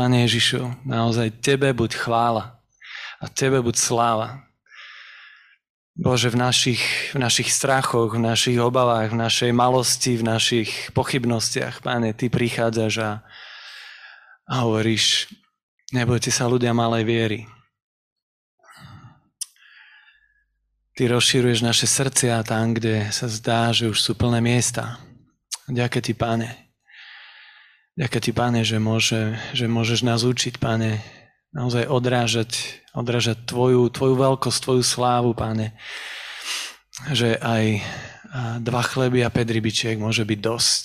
Pane Ježišu, naozaj Tebe buď chvála a Tebe buď sláva. Bože, v našich, v našich strachoch, v našich obavách, v našej malosti, v našich pochybnostiach, Pane, Ty prichádzaš a, a hovoríš, nebojte sa ľudia malej viery. Ty rozširuješ naše srdcia tam, kde sa zdá, že už sú plné miesta. Ďakujem Ti, Pane. Ďakujem ti, Pane, že, môže, že môžeš nás učiť, Pane, naozaj odrážať, odrážať tvoju, tvoju veľkosť, tvoju slávu, Pane. Že aj dva chleby a päť rybičiek môže byť dosť.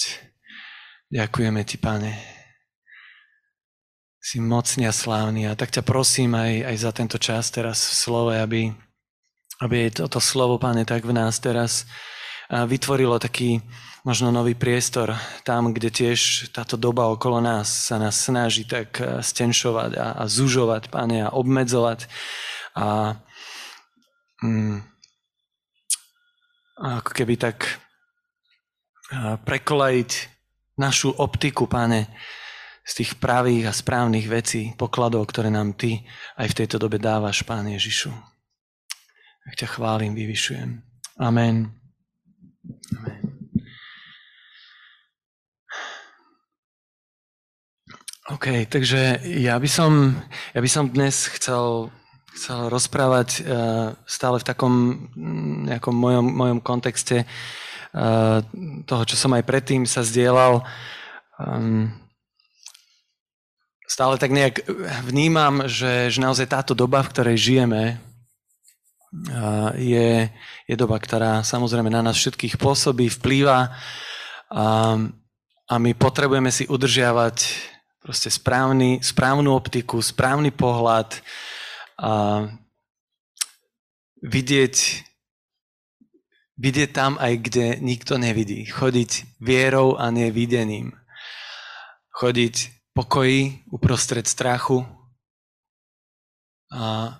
Ďakujeme ti, Pane. Si mocný a slávny. A tak ťa prosím aj, aj za tento čas teraz v slove, aby, aby toto slovo, Pane, tak v nás teraz vytvorilo taký, možno nový priestor tam, kde tiež táto doba okolo nás sa nás snaží tak eh, stenšovať a, a zužovať, pane, a obmedzovať a, mm, a ako keby tak eh, prekolajiť našu optiku, pane, z tých pravých a správnych vecí, pokladov, ktoré nám Ty aj v tejto dobe dávaš, Pán Ježišu. Tak ťa chválim, vyvyšujem. Amen. Amen. OK, takže ja by som, ja by som dnes chcel, chcel rozprávať uh, stále v takom mm, nejakom mojom, mojom kontexte uh, toho, čo som aj predtým sa zdieľal. Um, stále tak nejak vnímam, že, že naozaj táto doba, v ktorej žijeme, uh, je, je doba, ktorá samozrejme na nás všetkých pôsobí, vplýva a, a my potrebujeme si udržiavať proste správny, správnu optiku, správny pohľad a vidieť, vidieť tam aj, kde nikto nevidí. Chodiť vierou a nevidením. Chodiť pokoji uprostred strachu a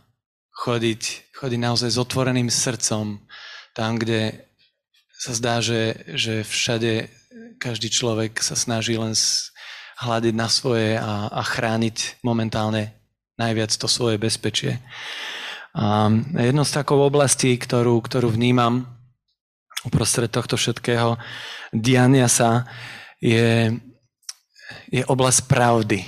chodiť, chodiť naozaj s otvoreným srdcom tam, kde sa zdá, že, že všade každý človek sa snaží len hľadiť na svoje a, a chrániť momentálne najviac to svoje bezpečie. A jedno z takov oblastí, ktorú, ktorú vnímam uprostred tohto všetkého diania sa, je, je oblasť pravdy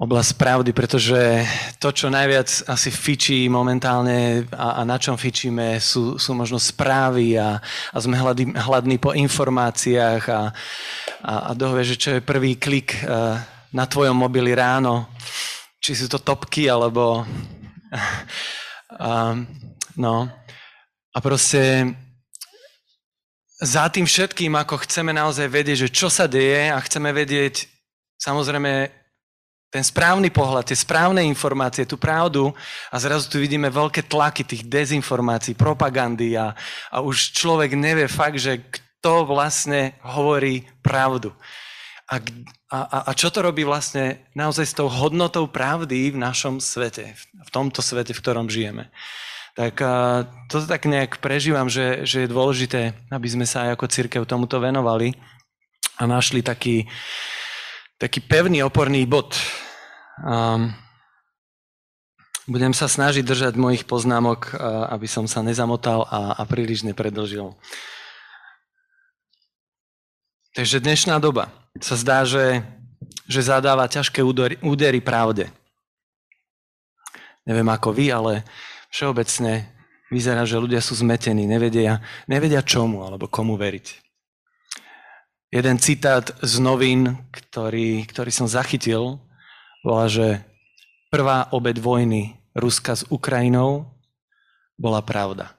oblasť pravdy, pretože to, čo najviac asi fičí momentálne a, a na čom fičíme, sú, sú možno správy a, a sme hladní, hladní po informáciách a, a, a dohove, že čo je prvý klik uh, na tvojom mobili ráno, či sú to topky alebo... Uh, no. A proste za tým všetkým, ako chceme naozaj vedieť, že čo sa deje a chceme vedieť samozrejme ten správny pohľad, tie správne informácie, tú pravdu a zrazu tu vidíme veľké tlaky tých dezinformácií, propagandy a, a už človek nevie fakt, že kto vlastne hovorí pravdu. A, a, a čo to robí vlastne naozaj s tou hodnotou pravdy v našom svete, v tomto svete, v ktorom žijeme. Tak toto tak nejak prežívam, že, že je dôležité, aby sme sa aj ako církev tomuto venovali a našli taký, taký pevný oporný bod. Um, budem sa snažiť držať mojich poznámok, aby som sa nezamotal a, a príliš nepredlžil. Takže dnešná doba sa zdá, že, že zadáva ťažké údery, údery pravde. Neviem ako vy, ale všeobecne vyzerá, že ľudia sú zmetení, nevedia, nevedia čomu alebo komu veriť jeden citát z novín, ktorý, ktorý som zachytil, bola, že prvá obed vojny Ruska s Ukrajinou bola pravda.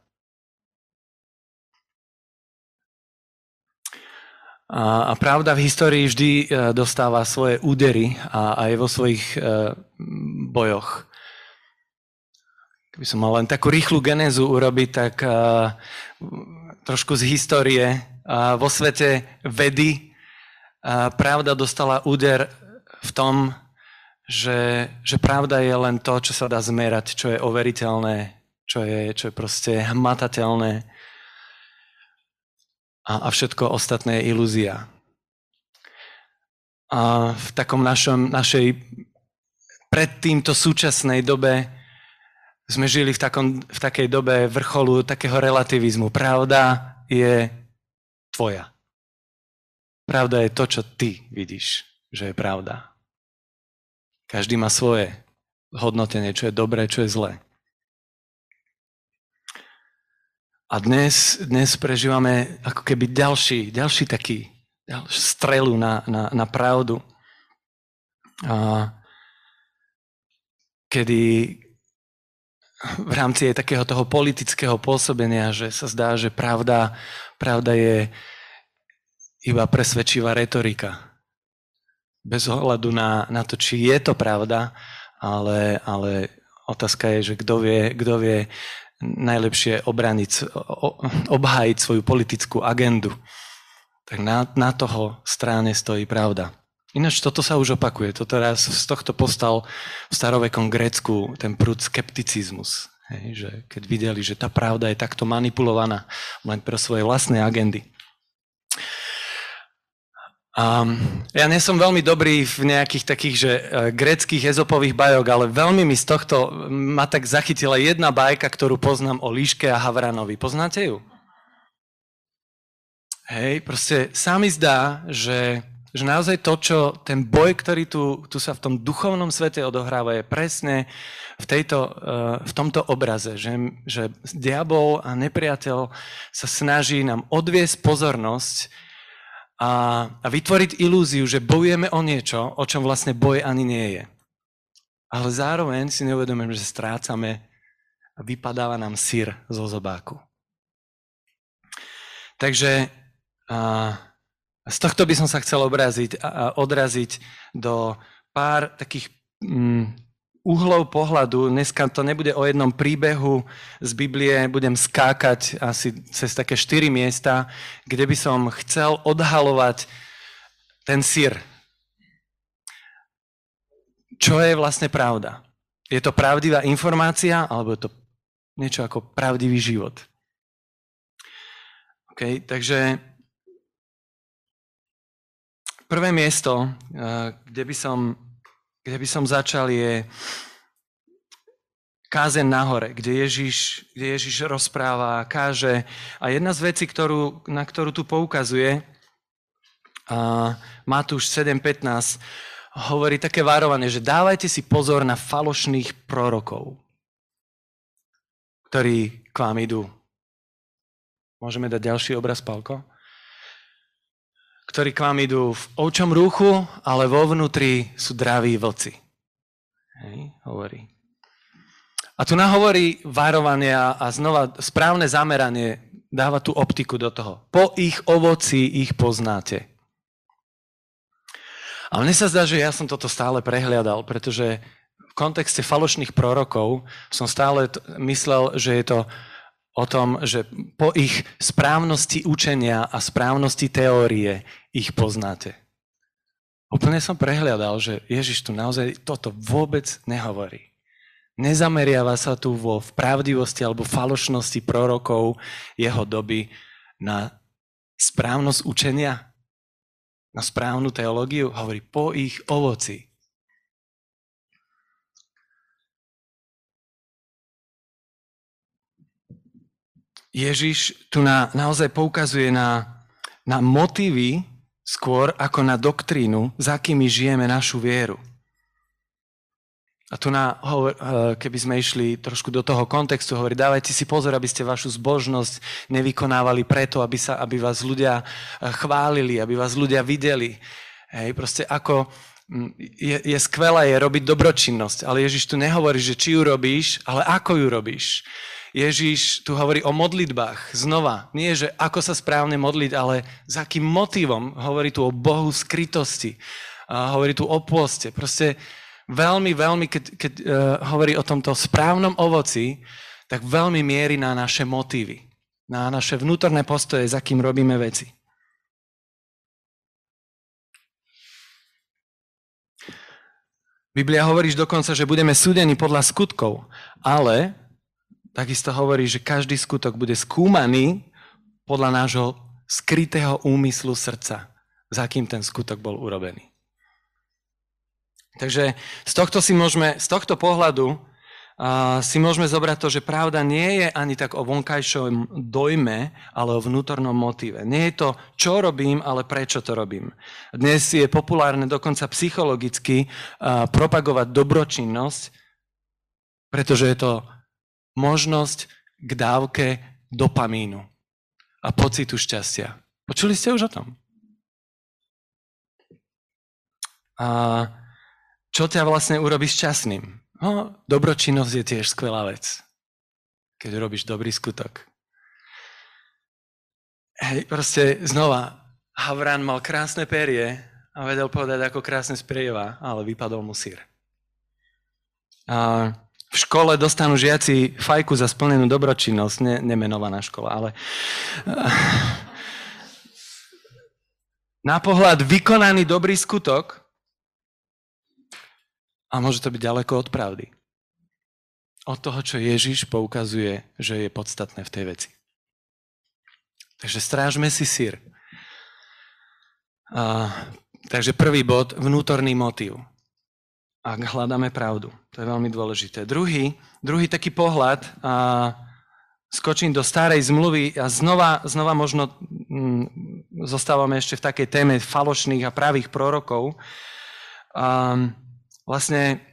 A, a pravda v histórii vždy e, dostáva svoje údery a aj vo svojich uh, bojoch. Keby som mal len takú rýchlu genézu urobiť, tak uh, trošku z histórie vo svete vedy pravda dostala úder v tom, že, že pravda je len to, čo sa dá zmerať, čo je overiteľné, čo je, čo je proste hmatateľné a, a všetko ostatné je ilúzia. A v takom našom, našej pred týmto súčasnej dobe sme žili v, takom, v takej dobe vrcholu takého relativizmu. Pravda je tvoja. Pravda je to, čo ty vidíš, že je pravda. Každý má svoje hodnotenie, čo je dobré, čo je zlé. A dnes, dnes prežívame ako keby ďalší, ďalší taký ďalší strelu na, na, na pravdu. A kedy v rámci aj takého toho politického pôsobenia, že sa zdá, že pravda, pravda je iba presvedčivá retorika. Bez ohľadu na, na to, či je to pravda, ale, ale otázka je, že kto vie, kto vie najlepšie obraniť, obhájiť svoju politickú agendu. Tak na, na toho stráne stojí pravda. Ináč toto sa už opakuje. Toto raz z tohto postal v starovekom Grécku ten prúd skepticizmus. Hej, že keď videli, že tá pravda je takto manipulovaná len pre svoje vlastné agendy. Um, ja nie som veľmi dobrý v nejakých takých, že uh, greckých ezopových bajok, ale veľmi mi z tohto ma tak zachytila jedna bajka, ktorú poznám o Líške a Havranovi. Poznáte ju? Hej, proste sa mi zdá, že, že naozaj to, čo ten boj, ktorý tu, tu sa v tom duchovnom svete odohráva, je presne v, tejto, uh, v tomto obraze, že, že diabol a nepriateľ sa snaží nám odviesť pozornosť a, a vytvoriť ilúziu, že bojujeme o niečo, o čom vlastne boj ani nie je. Ale zároveň si neuvedomujeme, že strácame a vypadáva nám sír zo zobáku. Takže a, z tohto by som sa chcel obraziť a, odraziť do pár takých mm, uhlov pohľadu, dneska to nebude o jednom príbehu z Biblie, budem skákať asi cez také štyri miesta, kde by som chcel odhalovať ten sír. Čo je vlastne pravda? Je to pravdivá informácia, alebo je to niečo ako pravdivý život? OK, takže prvé miesto, eh, kde by som kde by som začal, je kázen nahore, kde Ježiš, kde Ježiš rozpráva, káže. A jedna z vecí, ktorú, na ktorú tu poukazuje, a Matúš 7.15, hovorí také varovanie, že dávajte si pozor na falošných prorokov, ktorí k vám idú. Môžeme dať ďalší obraz, Palko? Ktorí k vám idú v ovčom ruchu, ale vo vnútri sú draví vlci. Hej, hovorí. A tu nahovorí varovania a znova správne zameranie dáva tú optiku do toho. Po ich ovoci ich poznáte. A mne sa zdá, že ja som toto stále prehliadal, pretože v kontexte falošných prorokov som stále myslel, že je to o tom, že po ich správnosti učenia a správnosti teórie ich poznáte. Úplne som prehľadal, že Ježiš tu naozaj toto vôbec nehovorí. Nezameriava sa tu vo pravdivosti alebo falošnosti prorokov jeho doby na správnosť učenia, na správnu teológiu. Hovorí po ich ovoci. Ježiš tu na, naozaj poukazuje na, na motívy skôr ako na doktrínu, za akými žijeme našu vieru. A tu na, eh, keby sme išli trošku do toho kontextu, hovorí, dávajte si pozor, aby ste vašu zbožnosť nevykonávali preto, aby, sa, aby vás ľudia eh, chválili, aby vás ľudia videli. Hej, proste ako, mm, je, je skvelé je robiť dobročinnosť, ale Ježiš tu nehovorí, že či ju robíš, ale ako ju robíš. Ježiš tu hovorí o modlitbách. Znova, nie že ako sa správne modliť, ale s akým motivom. Hovorí tu o Bohu skrytosti. A hovorí tu o pôste. Proste veľmi, veľmi, keď, keď uh, hovorí o tomto správnom ovoci, tak veľmi mierí na naše motívy. Na naše vnútorné postoje, za kým robíme veci. Biblia hovorí dokonca, že budeme súdení podľa skutkov, ale takisto hovorí, že každý skutok bude skúmaný podľa nášho skrytého úmyslu srdca, za kým ten skutok bol urobený. Takže z tohto, si môžeme, z tohto pohľadu uh, si môžeme zobrať to, že pravda nie je ani tak o vonkajšom dojme, ale o vnútornom motíve. Nie je to, čo robím, ale prečo to robím. Dnes je populárne dokonca psychologicky uh, propagovať dobročinnosť, pretože je to možnosť k dávke dopamínu a pocitu šťastia. Počuli ste už o tom? A čo ťa vlastne urobí šťastným? No, dobročinnosť je tiež skvelá vec, keď robíš dobrý skutok. Hej, proste znova, Havran mal krásne perie a vedel povedať, ako krásne sprieva, ale vypadol mu sír. A v škole dostanú žiaci fajku za splnenú dobročinnosť, ne, nemenovaná škola, ale na pohľad vykonaný dobrý skutok a môže to byť ďaleko od pravdy. Od toho, čo Ježiš poukazuje, že je podstatné v tej veci. Takže strážme si sír. A, takže prvý bod, vnútorný motív ak hľadáme pravdu. To je veľmi dôležité. Druhý, druhý taký pohľad, a skočím do starej zmluvy a znova, znova možno mm, zostávame ešte v takej téme falošných a pravých prorokov. A vlastne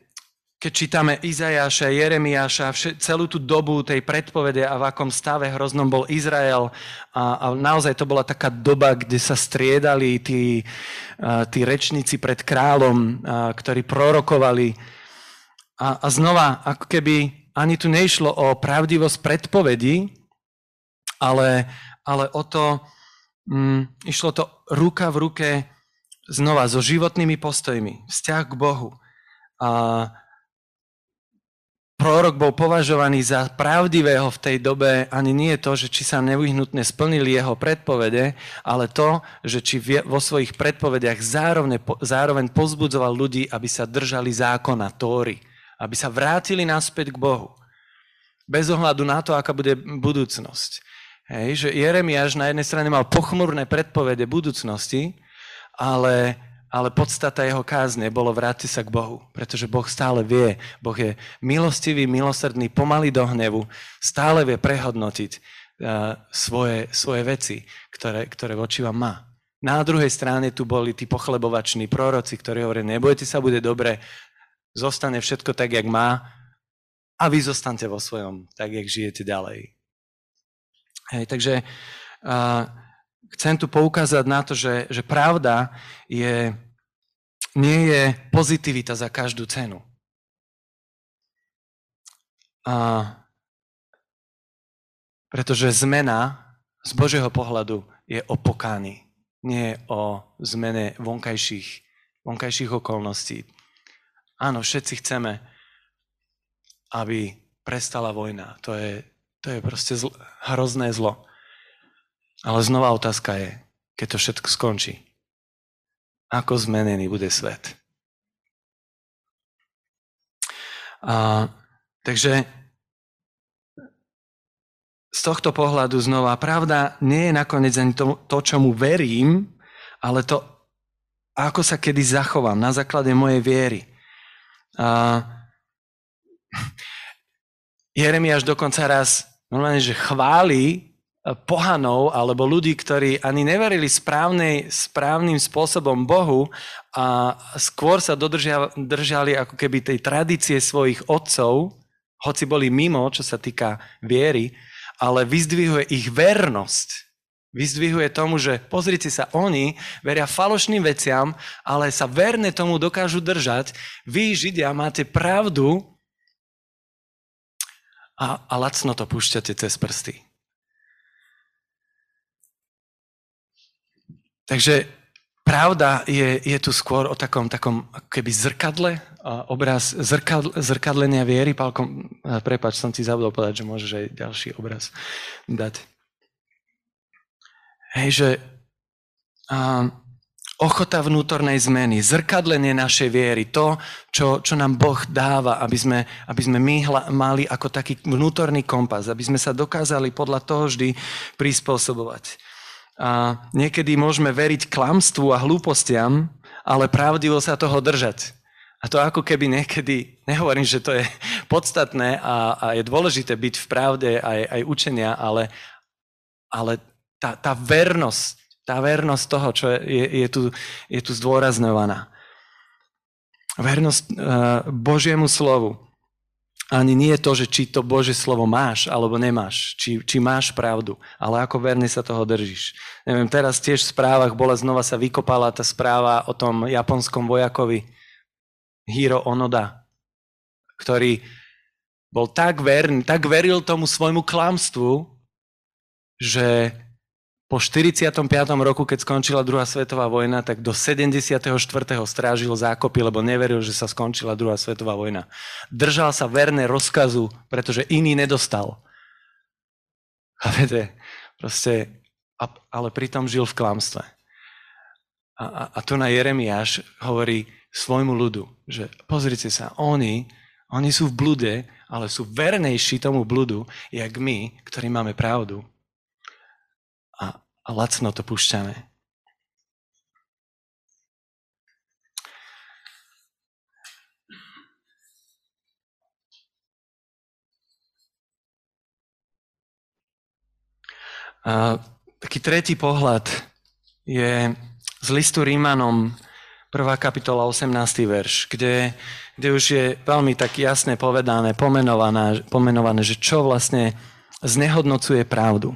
keď čítame Izajaša, Jeremiáša, celú tú dobu tej predpovede a v akom stave hroznom bol Izrael a, a naozaj to bola taká doba, kde sa striedali tí, tí rečníci pred kráľom, ktorí prorokovali. A, a znova, ako keby ani tu nešlo o pravdivosť predpovedi, ale, ale o to, mm, išlo to ruka v ruke znova so životnými postojmi, vzťah k Bohu. A, prorok bol považovaný za pravdivého v tej dobe ani nie to, že či sa nevyhnutne splnili jeho predpovede, ale to, že či vo svojich predpovediach zároveň, zároveň pozbudzoval ľudí, aby sa držali zákona Tóry, aby sa vrátili naspäť k Bohu. Bez ohľadu na to, aká bude budúcnosť. Hej, že Jeremiáš na jednej strane mal pochmurné predpovede budúcnosti, ale ale podstata jeho kázne bolo vrátiť sa k Bohu, pretože Boh stále vie, Boh je milostivý, milosrdný, pomalý do hnevu, stále vie prehodnotiť uh, svoje, svoje veci, ktoré, ktoré voči vám má. Na druhej strane tu boli tí pochlebovační proroci, ktorí hovorí, nebojte sa, bude dobre, zostane všetko tak, jak má a vy zostaňte vo svojom, tak, jak žijete ďalej. Hej, takže uh, chcem tu poukázať na to, že, že pravda je, nie je pozitivita za každú cenu. A pretože zmena z Božieho pohľadu je o pokáni, nie o zmene vonkajších, vonkajších okolností. Áno, všetci chceme, aby prestala vojna. To je, to je proste zl- hrozné zlo. Ale znova otázka je, keď to všetko skončí, ako zmenený bude svet. A, takže z tohto pohľadu znova, pravda nie je nakoniec ani to, to čomu verím, ale to, ako sa kedy zachovám na základe mojej viery. A, Jeremiáš dokonca raz normálne, že chváli pohanov alebo ľudí, ktorí ani neverili správnej, správnym spôsobom Bohu a skôr sa držali ako keby tej tradície svojich otcov, hoci boli mimo, čo sa týka viery, ale vyzdvihuje ich vernosť. Vyzdvihuje tomu, že pozrite sa, oni veria falošným veciam, ale sa verne tomu dokážu držať. Vy, Židia, máte pravdu a, a lacno to púšťate cez prsty. Takže pravda je, je tu skôr o takom, takom keby zrkadle, obraz zrkadle, zrkadlenia viery. Pálko, prepač, som ti zabudol povedať, že môžeš aj ďalší obraz dať. Hej, že um, ochota vnútornej zmeny, zrkadlenie našej viery, to, čo, čo nám Boh dáva, aby sme, aby sme my hla, mali ako taký vnútorný kompas, aby sme sa dokázali podľa toho vždy prispôsobovať. A niekedy môžeme veriť klamstvu a hlúpostiam, ale pravdivo sa toho držať. A to ako keby niekedy, nehovorím, že to je podstatné a, a je dôležité byť v pravde aj, aj učenia, ale, ale tá, tá vernosť, tá vernosť toho, čo je, je, tu, je tu zdôrazňovaná. Vernosť uh, Božiemu slovu. Ani nie je to, že či to Božie slovo máš alebo nemáš, či, či máš pravdu, ale ako verne sa toho držíš. Neviem, teraz tiež v správach bola znova sa vykopala tá správa o tom japonskom vojakovi, Hiro Onoda, ktorý bol tak verný, tak veril tomu svojmu klamstvu, že po 45. roku, keď skončila druhá svetová vojna, tak do 74. strážil zákopy, lebo neveril, že sa skončila druhá svetová vojna. Držal sa verné rozkazu, pretože iný nedostal. A viete, proste, ale pritom žil v klamstve. A, a, a tu na Jeremiáš hovorí, svojmu ľudu, že pozrite sa, oni, oni sú v blude, ale sú vernejší tomu bludu, jak my, ktorí máme pravdu. A, lacno to púšťame. A taký tretí pohľad je z listu Rímanom Prvá kapitola, 18. verš, kde, kde už je veľmi tak jasne povedané, pomenované, pomenované, že čo vlastne znehodnocuje pravdu.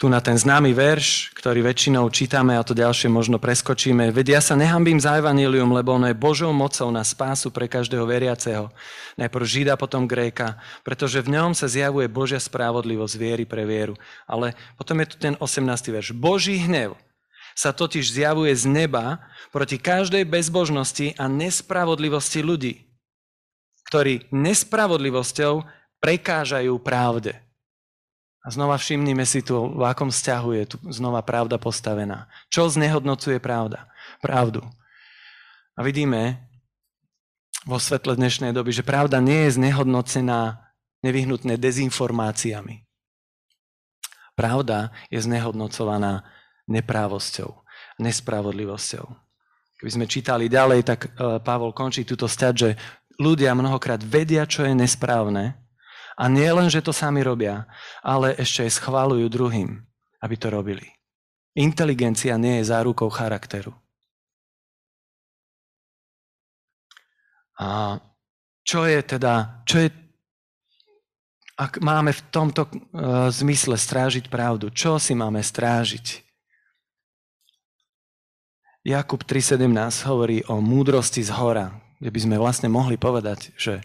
Tu na ten známy verš, ktorý väčšinou čítame a to ďalšie možno preskočíme. Veď ja sa nehambím za evanílium, lebo ono je Božou mocou na spásu pre každého veriaceho. Najprv Žida, potom Gréka, pretože v ňom sa zjavuje Božia spravodlivosť viery pre vieru. Ale potom je tu ten 18. verš. Boží hnev sa totiž zjavuje z neba proti každej bezbožnosti a nespravodlivosti ľudí, ktorí nespravodlivosťou prekážajú pravde. A znova všimnime si tu, v akom vzťahu je tu znova pravda postavená. Čo znehodnocuje pravda? Pravdu. A vidíme vo svetle dnešnej doby, že pravda nie je znehodnocená nevyhnutné dezinformáciami. Pravda je znehodnocovaná neprávosťou, nespravodlivosťou. Keby sme čítali ďalej, tak e, Pavol končí túto stať, že ľudia mnohokrát vedia, čo je nesprávne, a nie len, že to sami robia, ale ešte aj schválujú druhým, aby to robili. Inteligencia nie je zárukou charakteru. A čo je teda, čo je, ak máme v tomto uh, zmysle strážiť pravdu, čo si máme strážiť? Jakub 3.17 hovorí o múdrosti z hora, kde by sme vlastne mohli povedať, že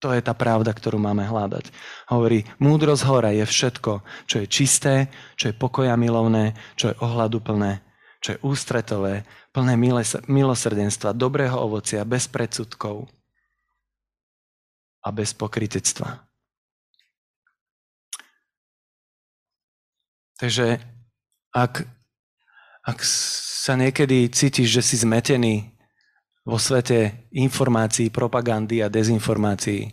to je tá pravda, ktorú máme hľadať. Hovorí, múdrosť hora je všetko, čo je čisté, čo je pokoja milovné, čo je ohľaduplné, čo je ústretové, plné milosrdenstva, dobrého ovocia, bez predsudkov a bez pokrytectva. Takže ak, ak sa niekedy cítiš, že si zmetený vo svete informácií, propagandy a dezinformácií.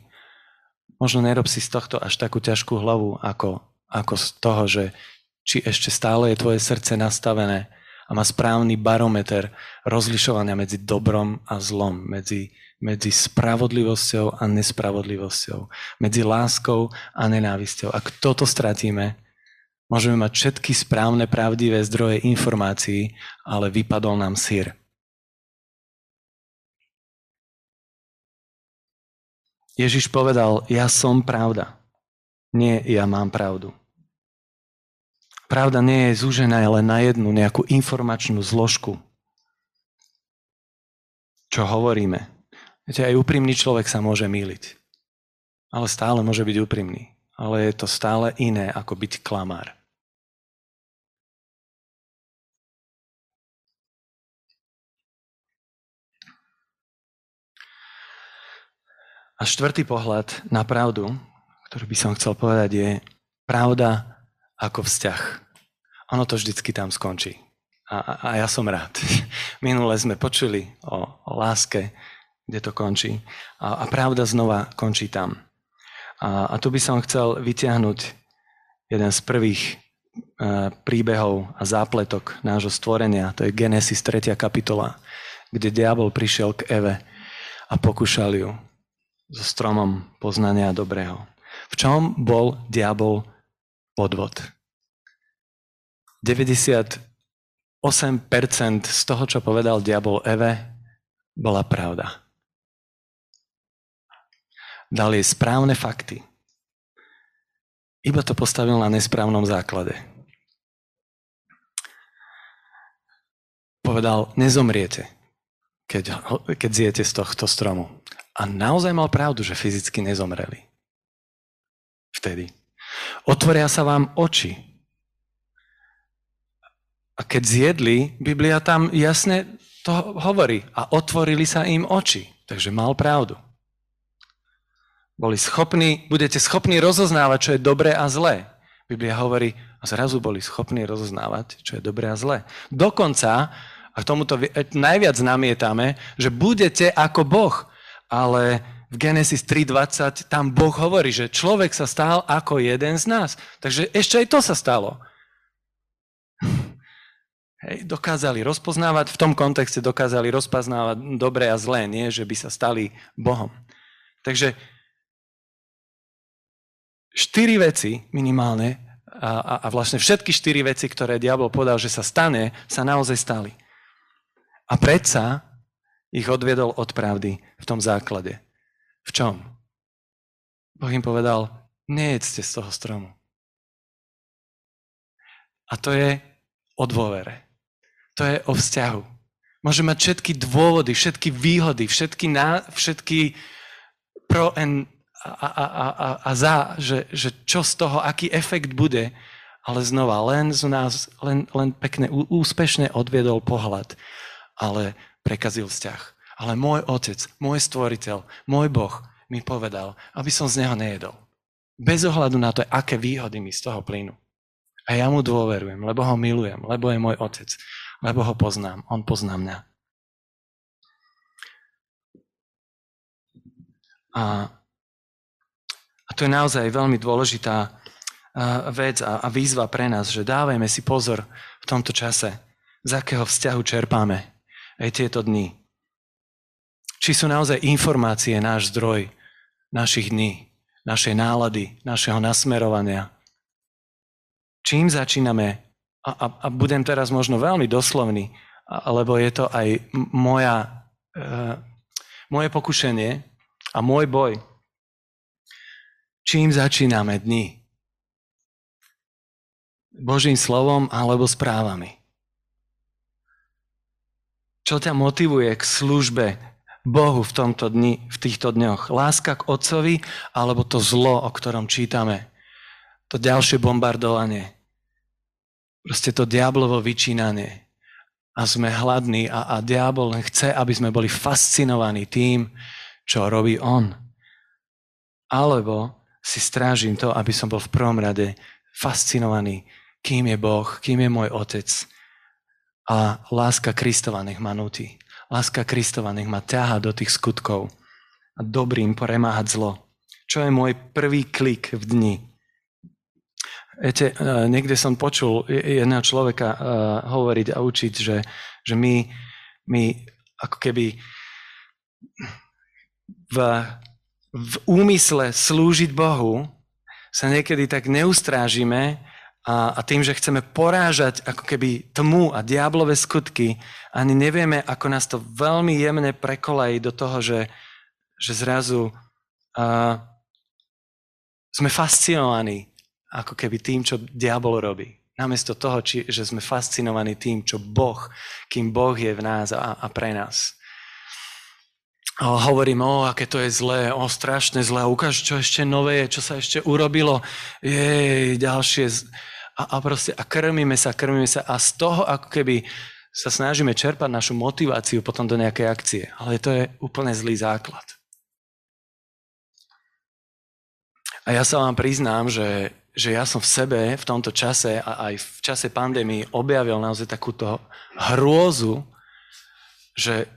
Možno nerob si z tohto až takú ťažkú hlavu, ako, ako z toho, že či ešte stále je tvoje srdce nastavené a má správny barometer rozlišovania medzi dobrom a zlom, medzi, medzi spravodlivosťou a nespravodlivosťou, medzi láskou a nenávisťou. Ak toto stratíme, môžeme mať všetky správne, pravdivé zdroje informácií, ale vypadol nám sír. Ježiš povedal, ja som pravda. Nie, ja mám pravdu. Pravda nie je zúžená len na jednu nejakú informačnú zložku. Čo hovoríme? Viete, aj úprimný človek sa môže míliť. Ale stále môže byť úprimný. Ale je to stále iné, ako byť klamár. A štvrtý pohľad na pravdu, ktorý by som chcel povedať, je pravda ako vzťah. Ono to vždycky tam skončí. A, a, ja som rád. Minule sme počuli o, o láske, kde to končí. A, a pravda znova končí tam. A, a tu by som chcel vyťahnuť jeden z prvých e, príbehov a zápletok nášho stvorenia. To je Genesis 3. kapitola, kde diabol prišiel k Eve a pokúšal ju so stromom poznania dobrého. V čom bol diabol podvod? 98% z toho, čo povedal diabol Eve, bola pravda. Dal jej správne fakty. Iba to postavil na nesprávnom základe. Povedal, nezomriete, keď, keď zjete z tohto stromu. A naozaj mal pravdu, že fyzicky nezomreli. Vtedy. Otvoria sa vám oči. A keď zjedli, Biblia tam jasne to hovorí. A otvorili sa im oči. Takže mal pravdu. Boli schopní, budete schopní rozoznávať, čo je dobré a zlé. Biblia hovorí, a zrazu boli schopní rozoznávať, čo je dobré a zlé. Dokonca, a tomuto najviac namietame, že budete ako Boh. Ale v Genesis 3.20 tam Boh hovorí, že človek sa stal ako jeden z nás. Takže ešte aj to sa stalo. Hej, dokázali rozpoznávať, v tom kontexte dokázali rozpoznávať dobré a zlé, nie, že by sa stali Bohom. Takže štyri veci minimálne, a, a, a vlastne všetky štyri veci, ktoré diabol povedal, že sa stane, sa naozaj stali. A predsa ich odviedol od pravdy v tom základe. V čom? Boh im povedal, nejedzte z toho stromu. A to je o dôvere. To je o vzťahu. Môže mať všetky dôvody, všetky výhody, všetky, ná, všetky pro and a, a, a, a za, že, že čo z toho, aký efekt bude, ale znova, len z nás, len, len pekne, úspešne odviedol pohľad, ale prekazil vzťah. Ale môj otec, môj stvoriteľ, môj Boh mi povedal, aby som z neho nejedol. Bez ohľadu na to, aké výhody mi z toho plynú. A ja mu dôverujem, lebo ho milujem, lebo je môj otec, lebo ho poznám, on pozná mňa. A a to je naozaj veľmi dôležitá vec a výzva pre nás, že dávajme si pozor v tomto čase, z akého vzťahu čerpáme aj tieto dni. Či sú naozaj informácie náš zdroj našich dní, našej nálady, našeho nasmerovania. Čím začíname, a, a, a budem teraz možno veľmi doslovný, lebo je to aj moja, e, moje pokušenie a môj boj, Čím začíname dni? Božím slovom alebo správami? Čo ťa motivuje k službe Bohu v, tomto dni, v týchto dňoch? Láska k Otcovi alebo to zlo, o ktorom čítame? To ďalšie bombardovanie. Proste to diablovo vyčínanie. A sme hladní a, a diabol len chce, aby sme boli fascinovaní tým, čo robí on. Alebo si strážim to, aby som bol v prvom rade fascinovaný, kým je Boh, kým je môj Otec. A láska Kristova nech ma nutí. Láska Kristova nech ma ťaha do tých skutkov a dobrým poremáhať zlo. Čo je môj prvý klik v dni? Viete, e, niekde som počul jedného človeka e, hovoriť a učiť, že, že my, my ako keby v v úmysle slúžiť Bohu sa niekedy tak neustrážime a, a tým, že chceme porážať ako keby tmu a diablové skutky, ani nevieme, ako nás to veľmi jemne prekolají do toho, že, že zrazu uh, sme fascinovaní ako keby tým, čo diabol robí. Namiesto toho, či, že sme fascinovaní tým, čo Boh, kým Boh je v nás a, a pre nás hovorím, o, aké to je zlé, o, strašne zlé, ukáž, čo ešte nové je, čo sa ešte urobilo, jej, ďalšie. A, a proste, a krmíme sa, krmíme sa a z toho ako keby sa snažíme čerpať našu motiváciu potom do nejakej akcie. Ale to je úplne zlý základ. A ja sa vám priznám, že, že ja som v sebe v tomto čase a aj v čase pandémii objavil naozaj takúto hrôzu, že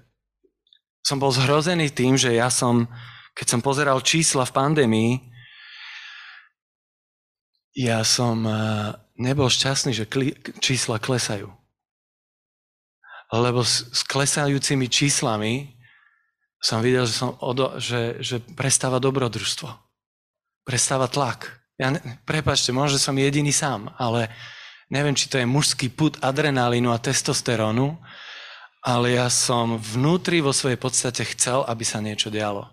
som bol zhrozený tým, že ja som, keď som pozeral čísla v pandémii, ja som eh, nebol šťastný, že čísla klesajú. Lebo s, s klesajúcimi číslami som videl, že, som odo, že, že prestáva dobrodružstvo. Prestáva tlak. Ja ne, prepačte, možno som jediný sám, ale neviem, či to je mužský put adrenalínu a testosterónu, ale ja som vnútri vo svojej podstate chcel, aby sa niečo dialo.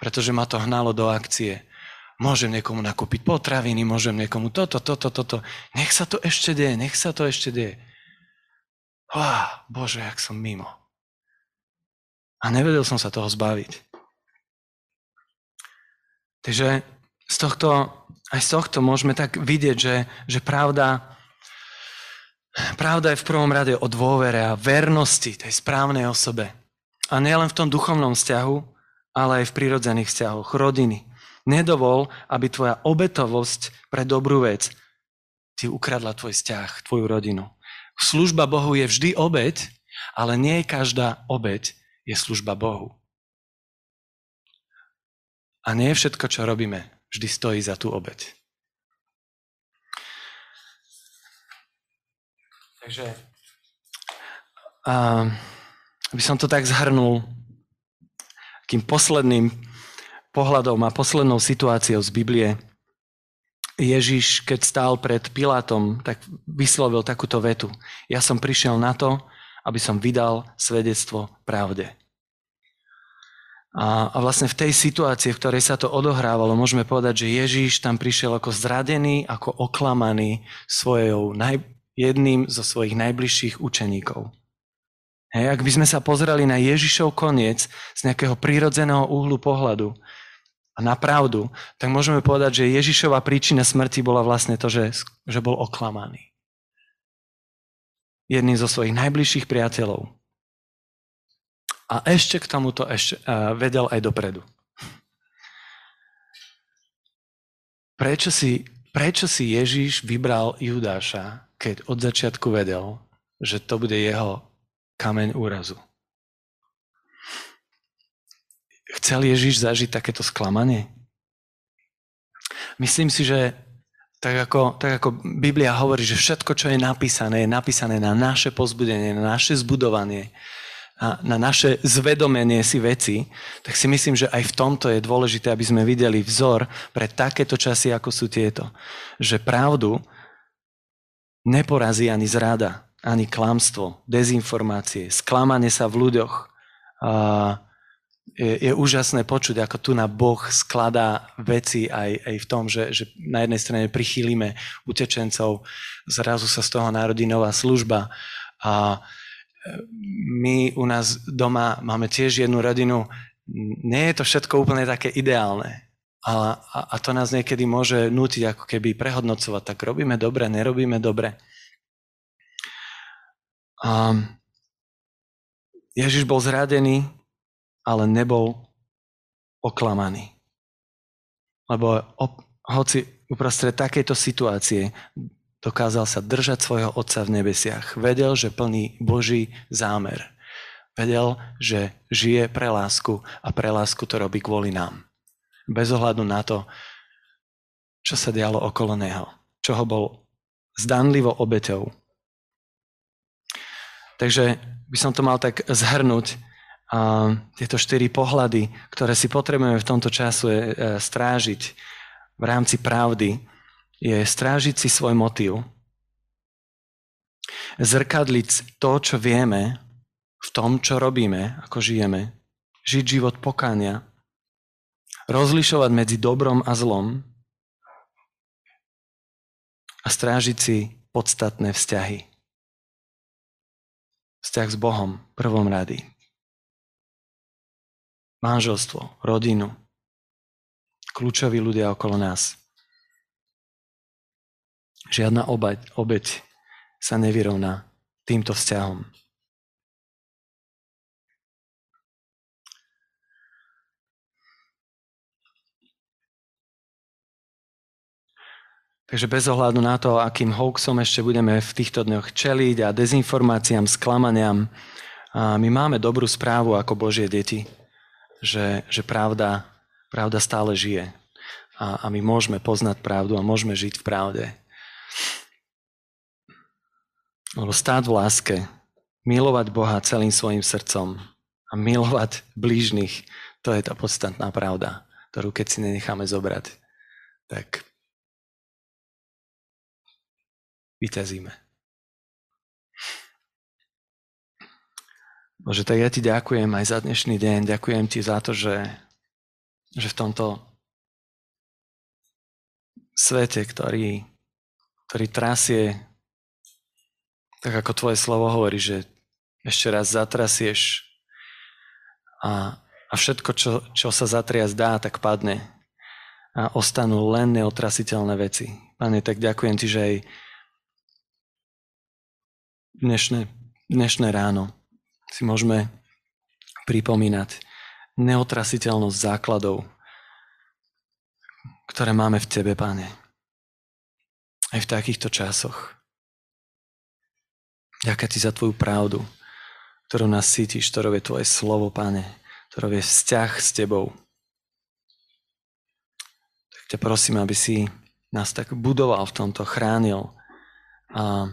Pretože ma to hnalo do akcie. Môžem niekomu nakúpiť potraviny, môžem niekomu toto, toto, toto. Nech sa to ešte deje, nech sa to ešte deje. Á, Bože, jak som mimo. A nevedel som sa toho zbaviť. Takže z tohto, aj z tohto môžeme tak vidieť, že, že pravda, pravda je v prvom rade o dôvere a vernosti tej správnej osobe. A nielen v tom duchovnom vzťahu, ale aj v prírodzených vzťahoch, rodiny, Nedovol, aby tvoja obetovosť pre dobrú vec ti ukradla tvoj vzťah, tvoju rodinu. Služba Bohu je vždy obeť, ale nie každá obeť je služba Bohu. A nie všetko, čo robíme, vždy stojí za tú obeť. Takže aby som to tak zhrnul, takým posledným pohľadom a poslednou situáciou z Biblie. Ježiš, keď stál pred Pilátom, tak vyslovil takúto vetu. Ja som prišiel na to, aby som vydal svedectvo pravde. A, a vlastne v tej situácii, v ktorej sa to odohrávalo, môžeme povedať, že Ježíš tam prišiel ako zradený, ako oklamaný svojou naj, jedným zo svojich najbližších učeníkov. Hej, ak by sme sa pozreli na Ježišov koniec z nejakého prírodzeného úhlu pohľadu a na pravdu, tak môžeme povedať, že Ježišova príčina smrti bola vlastne to, že, že bol oklamaný. Jedným zo svojich najbližších priateľov. A ešte k tomuto ešte, uh, vedel aj dopredu. Prečo si, prečo si Ježiš vybral Judáša, keď od začiatku vedel, že to bude jeho kameň úrazu. Chcel Ježiš zažiť takéto sklamanie? Myslím si, že tak ako, tak ako Biblia hovorí, že všetko, čo je napísané, je napísané na naše pozbudenie, na naše zbudovanie, na, na naše zvedomenie si veci, tak si myslím, že aj v tomto je dôležité, aby sme videli vzor pre takéto časy, ako sú tieto. Že pravdu neporazí ani zrada ani klamstvo, dezinformácie, sklamanie sa v ľuďoch. A je, je úžasné počuť, ako tu na Boh skladá veci aj, aj v tom, že, že na jednej strane prichýlime utečencov, zrazu sa z toho narodí nová služba. A my u nás doma máme tiež jednu rodinu. Nie je to všetko úplne také ideálne. A, a, a to nás niekedy môže nútiť ako keby prehodnocovať. Tak robíme dobre, nerobíme dobre. A Ježiš bol zradený, ale nebol oklamaný. Lebo hoci uprostred takejto situácie dokázal sa držať svojho Otca v nebesiach. Vedel, že plní Boží zámer. Vedel, že žije pre lásku a pre lásku to robí kvôli nám. Bez ohľadu na to, čo sa dialo okolo neho. Čo ho bol zdanlivo obeťou Takže by som to mal tak zhrnúť. Tieto štyri pohľady, ktoré si potrebujeme v tomto času e, strážiť v rámci pravdy, je strážiť si svoj motív, zrkadliť to, čo vieme v tom, čo robíme, ako žijeme, žiť život pokania, rozlišovať medzi dobrom a zlom a strážiť si podstatné vzťahy. Vzťah s Bohom prvom rady. Manželstvo, rodinu, kľúčoví ľudia okolo nás. Žiadna obeď, obeď sa nevyrovná týmto vzťahom. Takže bez ohľadu na to, akým hoaxom ešte budeme v týchto dňoch čeliť a dezinformáciám, sklamaniam, my máme dobrú správu ako Božie deti, že, že pravda, pravda stále žije. a, a my môžeme poznať pravdu a môžeme žiť v pravde. Lebo stáť v láske, milovať Boha celým svojim srdcom a milovať blížnych, to je tá podstatná pravda, ktorú keď si nenecháme zobrať, tak vyťazíme. Bože, tak ja ti ďakujem aj za dnešný deň. Ďakujem ti za to, že, že v tomto svete, ktorý, ktorý trasie, tak ako tvoje slovo hovorí, že ešte raz zatrasieš a, a všetko, čo, čo sa zatriasť dá, tak padne a ostanú len neotrasiteľné veci. Pane, tak ďakujem ti, že aj dnešné, dnešné ráno si môžeme pripomínať neotrasiteľnosť základov, ktoré máme v Tebe, Pane. Aj v takýchto časoch. Ďakujem Ti za Tvoju pravdu, ktorú nás cítiš, ktorou je Tvoje slovo, Pane, ktorou je vzťah s Tebou. Tak ťa prosím, aby si nás tak budoval v tomto, chránil a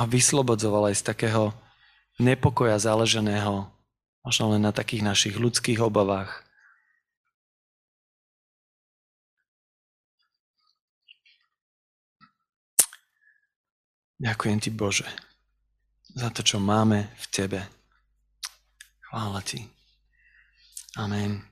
a vyslobodzoval aj z takého nepokoja založeného možno len na takých našich ľudských obavách. Ďakujem ti, Bože, za to, čo máme v Tebe. Chvála ti. Amen.